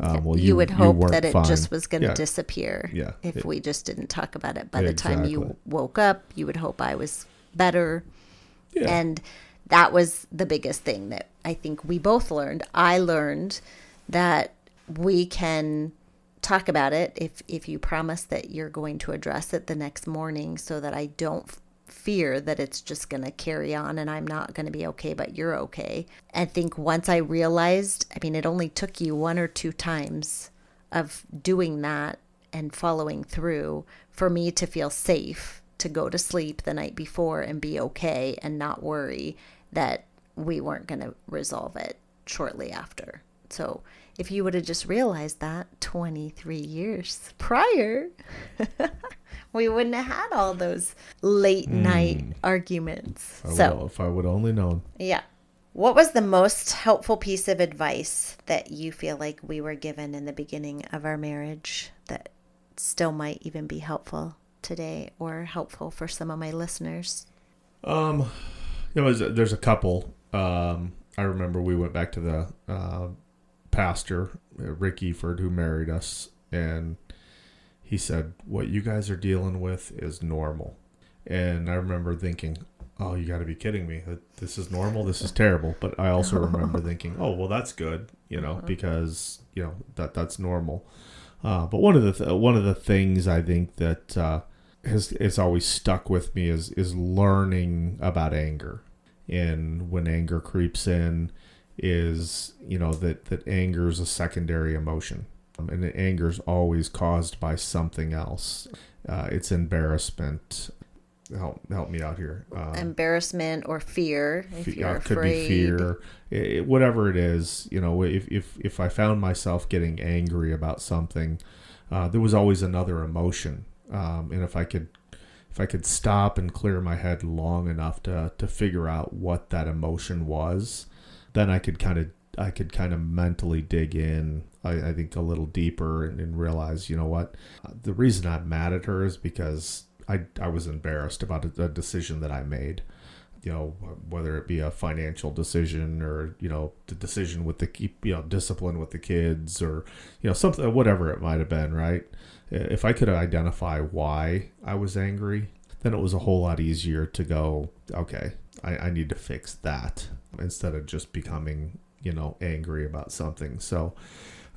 Um, well, you, would hope weren't that it fine. just was going to Yeah. disappear Yeah, if it- we just didn't talk about it. By the time you woke up, you would hope I was better. Yeah. And that was the biggest thing that I think we both learned. I learned that we can talk about it if if you promise that you're going to address it the next morning so that I don't fear that it's just going to carry on and I'm not going to be okay but you're okay. I think once I realized, I mean it only took you one or two times of doing that and following through for me to feel safe to go to sleep the night before and be okay and not worry that we weren't going to resolve it shortly after. So, if you would have just realized that 23 years prior, we wouldn't have had all those late night arguments. I so, will, if I would only known. yeah. What was the most helpful piece of advice that you feel like we were given in the beginning of our marriage that still might even be helpful today or helpful for some of my listeners? Um, there was there's a couple. Um, I remember we went back to the uh, pastor uh, Rick Eford who married us, and he said, "What you guys are dealing with is normal." And I remember thinking, "Oh, you got to be kidding me! This is normal. This is terrible." But I also remember thinking, "Oh, well, that's good, you know, because you know that that's normal." Uh, but one of the th- one of the things I think that uh, has it's always stuck with me is is learning about anger, and when anger creeps in, is you know that that anger is a secondary emotion, and anger is always caused by something else. Uh, it's embarrassment. Help help me out here. Um, Embarrassment or fear, if fe- uh, could be fear, I- I- whatever it is. You know, if if if I found myself getting angry about something, uh, there was always another emotion, um, and if I could if I could stop and clear my head long enough to to figure out what that emotion was, then I could kind of I could kind of mentally dig in. I, I think a little deeper and, and realize, you know what, uh, the reason I'm mad at her is because I I was embarrassed about a, a decision that I made. You know whether it be a financial decision or you know the decision with the keep you know discipline with the kids or you know something whatever it might have been right? If i could identify why i was angry then it was a whole lot easier to go okay i, I need to fix that instead of just becoming you know angry about something. So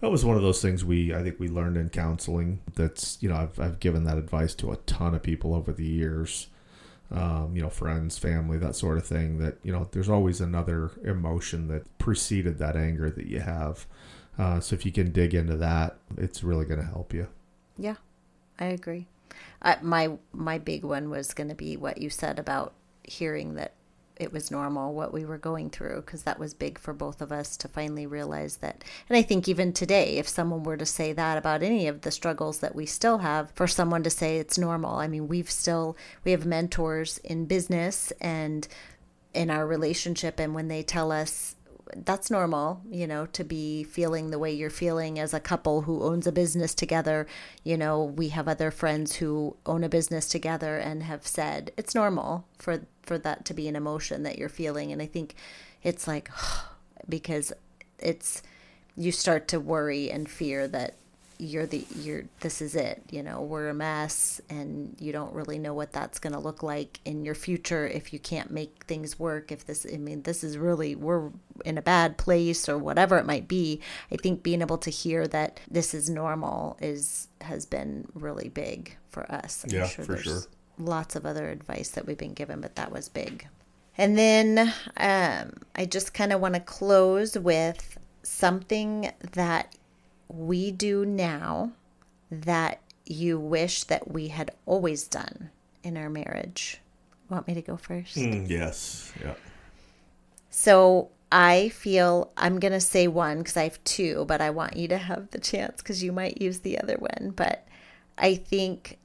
that was one of those things we i think we learned in counseling that's you know i've, I've given that advice to a ton of people over the years um, you know, friends, family, that sort of thing. That you know, there's always another emotion that preceded that anger that you have. Uh, so if you can dig into that, it's really going to help you. Yeah, I agree. I, my my big one was going to be what you said about hearing that it was normal what we were going through because that was big for both of us to finally realize that. And I think even today, if someone were to say that about any of the struggles that we still have, for someone to say it's normal, I mean, we've still, we have mentors in business and in our relationship. And when they tell us, that's normal, you know, to be feeling the way you're feeling as a couple who owns a business together. You know, we have other friends who own a business together and have said it's normal for for that to be an emotion that you're feeling. And I think it's like because it's you start to worry and fear that you're the you're this is it you know we're a mess and you don't really know what that's going to look like in your future if you can't make things work if this i mean this is really we're in a bad place or whatever it might be. I think being able to hear that this is normal is has been really big for us. I'm yeah sure for sure. lots of other advice that we've been given but that was big. And then um, i just kind of want to close with something that we do now that you wish that we had always done in our marriage? Want me to go first? Mm, yes. Yeah. So I feel I'm going to say one because I have two, but I want you to have the chance because you might use the other one. But I think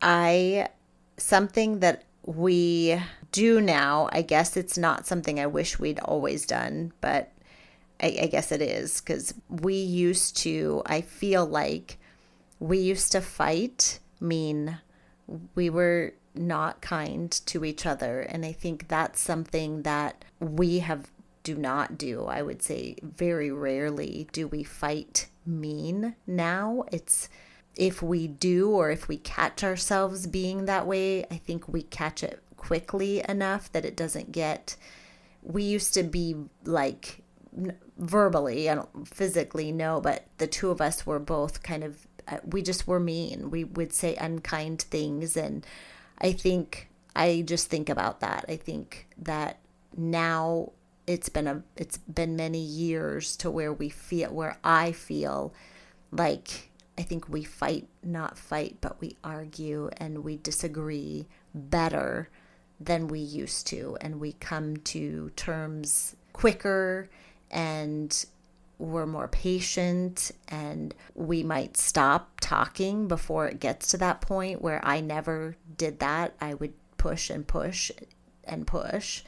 I, something that we do now, I guess it's not something I wish we'd always done, but I, I guess it is because we used to, I feel like we used to fight, mean we were not kind to each other. And I think that's something that we have do not do. I would say very rarely do we fight mean now. It's if we do or if we catch ourselves being that way, I think we catch it quickly enough that it doesn't get. We used to be like verbally, I don't physically know, but the two of us were both kind of, uh, we just were mean. We would say unkind things. And I think, I just think about that. I think that now it's been a, it's been many years to where we feel, where I feel like I think we fight, not fight, but we argue and we disagree better than we used to. And we come to terms quicker and we're more patient and we might stop talking before it gets to that point where I never did that. I would push and push and push,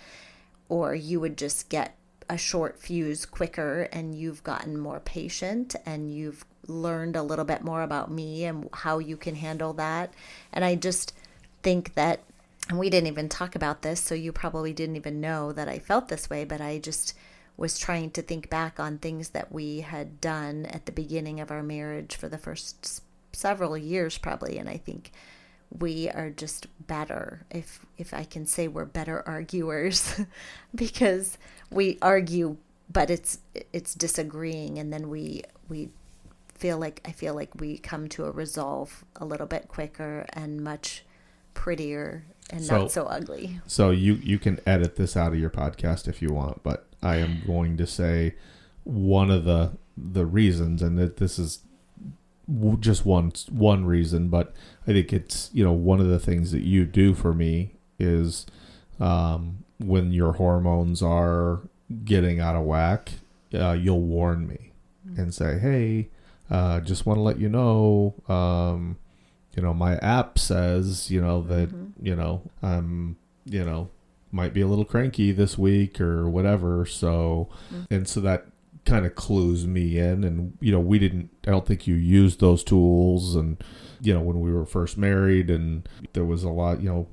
or you would just get a short fuse quicker and you've gotten more patient and you've learned a little bit more about me and how you can handle that. And I just think that, and we didn't even talk about this, so you probably didn't even know that I felt this way, but I just was trying to think back on things that we had done at the beginning of our marriage for the first several years probably and I think we are just better if if I can say we're better arguers because we argue but it's it's disagreeing and then we we feel like I feel like we come to a resolve a little bit quicker and much prettier and so, not so ugly. So you you can edit this out of your podcast if you want, but I am going to say one of the the reasons, and that this is just one one reason, but I think it's you know one of the things that you do for me is um, when your hormones are getting out of whack, uh, you'll warn me mm-hmm. and say, "Hey, uh, just want to let you know." Um, you know my app says you know that you know i'm you know might be a little cranky this week or whatever. So and so that kind of clues me in. And you know we didn't i don't think you used those tools and you know when we were first married and there was a lot you know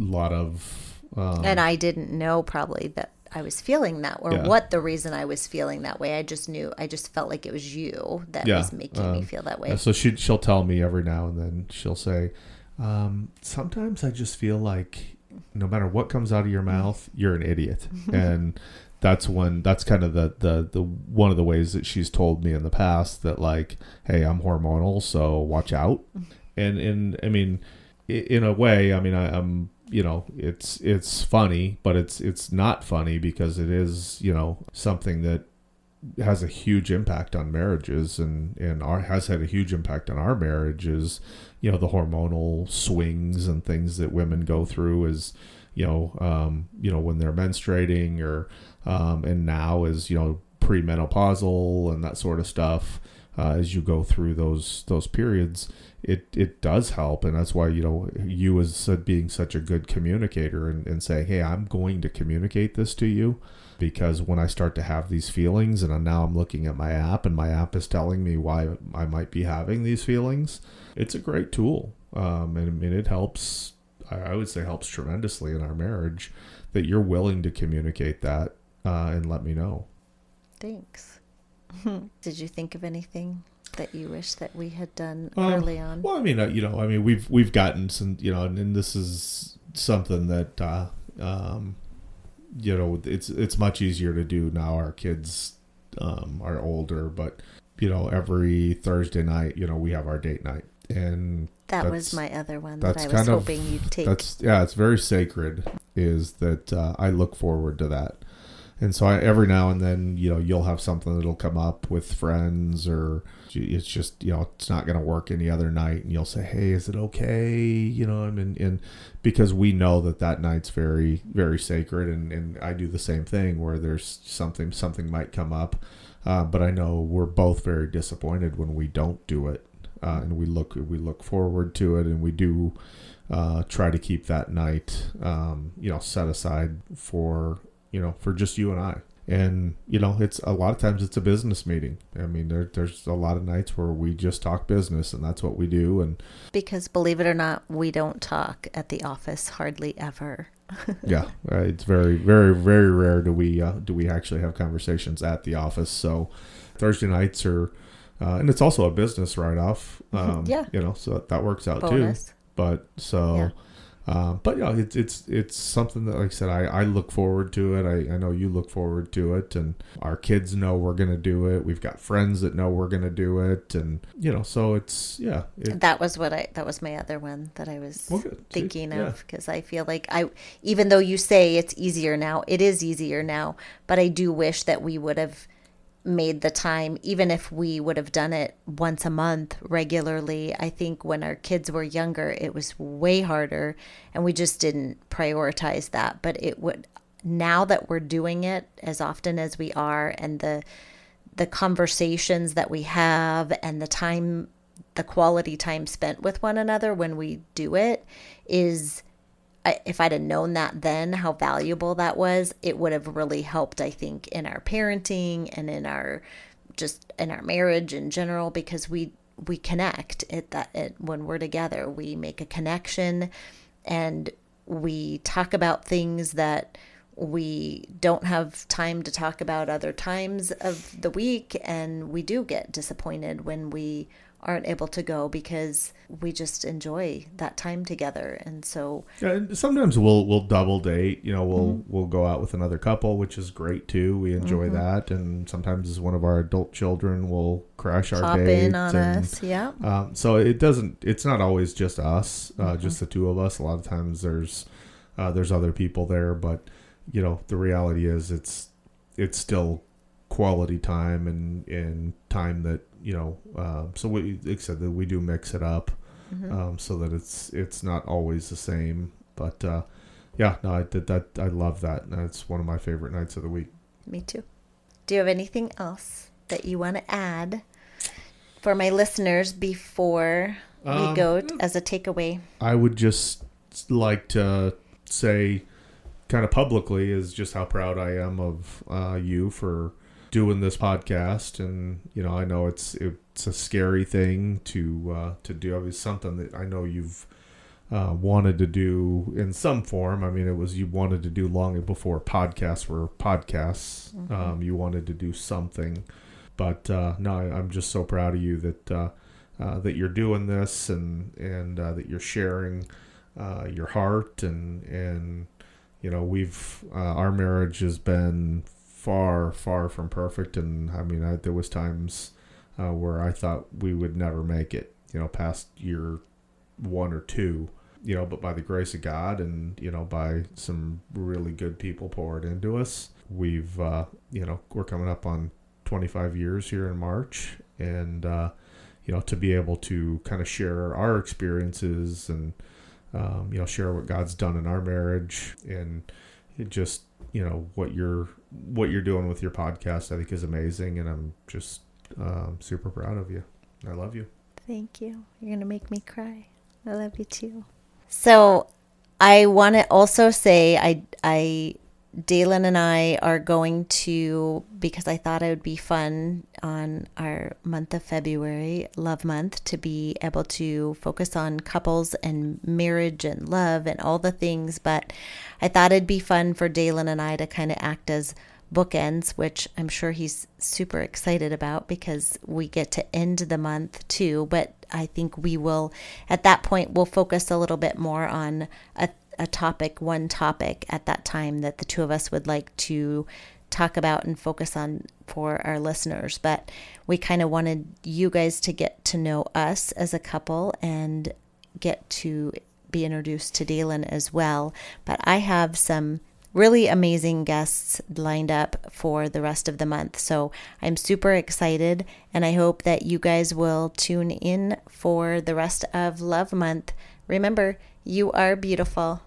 a lot of um, and I didn't know probably that I was feeling that or Yeah. what the reason I was feeling that way. I just knew I just felt like it was you that Yeah, was making me um, feel that way. So she she'll tell me every now and then. She'll say, um, "Sometimes I just feel like no matter what comes out of your mouth, you're an idiot." and that's when that's kind of the, the the one of the ways that she's told me in the past that like, "Hey, I'm hormonal, so watch out." And and I mean, in a way, I mean, I, I'm you know, it's it's funny, but it's it's not funny because it is you know something that has a huge impact on marriages and and our has had a huge impact on our marriages. You know the hormonal swings and things that women go through is you know um you know when they're menstruating or um and now is you know premenopausal and that sort of stuff uh, as you go through those those periods it it does help and that's why you know you as being such a good communicator and, and say hey i'm going to communicate this to you because when I start to have these feelings, and now I'm looking at my app, and my app is telling me why I might be having these feelings, it's a great tool. Um, and it helps. I I would say helps tremendously in our marriage that you're willing to communicate that uh, and let me know. Thanks. Did you think of anything that you wish that we had done Um, early on? Well, I mean, uh, you know, I mean, we've we've gotten some, you know, and, and this is something that, uh, um, you know, it's it's much easier to do now. Our kids um, are older, but you know, every Thursday night, you know, we have our date night, and that was my other one that I was kind of- hoping you'd take. that's yeah, it's very sacred. Is that uh, I look forward to that, and so I, every now and then, you know, you'll have something that'll come up with friends, or it's just you know, it's not going to work any other night, and you'll say, hey, is it okay? You know, and and, because we know that that night's very very sacred, and and I do the same thing where there's something something might come up, uh, but I know we're both very disappointed when we don't do it, uh, and we look we look forward to it, and we do uh, try to keep that night, um, you know, set aside for you know for just you and I. And you know, it's a lot of times it's a business meeting. I mean, there, there's a lot of nights where we just talk business, and that's what we do. And because believe it or not, we don't talk at the office hardly ever. yeah, it's very, very, very rare do we uh, do we actually have conversations at the office. So Thursday nights are, uh, and it's also a business write off. Um, Yeah. you know, so that, that works out too. Bonus. but so Yeah. Um, but yeah it's it's it's something that like i said i, I look forward to it I, I know you look forward to it and our kids know we're gonna do it we've got friends that know we're gonna do it and you know so it's yeah it, That was what I. That was my other one that I was Well, good. See, thinking of because I feel like I, even though you say it's easier now, it is easier now. But I do wish that we would have made the time, even if we would have done it once a month regularly. I think when our kids were younger, it was way harder, and we just didn't prioritize that. But it would now that we're doing it as often as we are, and the the conversations that we have and the time the quality time spent with one another when we do it is If I'd have known that then how valuable that was, it would have really helped I think in our parenting and in our just in our marriage in general because we we connect. It that it, when we're together we make a connection and we talk about things that we don't have time to talk about other times of the week and we do get disappointed when we aren't able to go because we just enjoy that time together and so Yeah, and sometimes we'll we'll double date. You know, we'll we'll go out with another couple, which is great too. We enjoy that, and sometimes one of our adult children will crash our hop date. in on and, us yeah Um, so it doesn't. It's not always just us, uh, just the two of us. A lot of times there's uh, there's other people there, but you know the reality is it's it's still quality time and and time that you know. Uh, so we like I said that we do mix it up um, so that it's it's not always the same. But uh, yeah, no, I did that. I love that. That's one of my favorite nights of the week. Me too. Do you have anything else that you want to add for my listeners before we go t- as a takeaway? I would just like to say, kind of publicly, is just how proud I am of uh, you for doing this podcast. And you know, I know it's it's a scary thing to uh, to do. It's something that I know you've uh, wanted to do in some form. I mean, it was you wanted to do long before podcasts were podcasts. Um, you wanted to do something, but uh, no, I, I'm just so proud of you that uh, uh, that you're doing this and and uh, that you're sharing uh, your heart and and you know we've uh, our marriage has been far far from perfect. And I mean I, there was times uh, where I thought we would never make it you know past year one or two you know but by the grace of God and you know by some really good people poured into us we've uh, you know we're coming up on 25 years here in March. And uh, you know to be able to kind of share our experiences and um, you know share what God's done in our marriage and just you know what you're what you're doing with your podcast I think is amazing and I'm just um, super proud of you I love you Thank you. You're to make me cry. I love you too. So, I want to also say I I Dalen and I are going to because I thought it would be fun on our month of February, love month, to be able to focus on couples and marriage and love and all the things, but I thought it'd be fun for Dalen and I to kind of act as bookends, which I'm sure he's super excited about because we get to end the month too. But I think we will, at that point, we'll focus a little bit more on a, a topic, one topic at that time that the two of us would like to talk about and focus on for our listeners. But we kind of wanted you guys to get to know us as a couple and get to be introduced to Dalen as well. But I have some really amazing guests lined up for the rest of the month. So I'm super excited and I hope that you guys will tune in for the rest of Love Month. Remember, you are beautiful.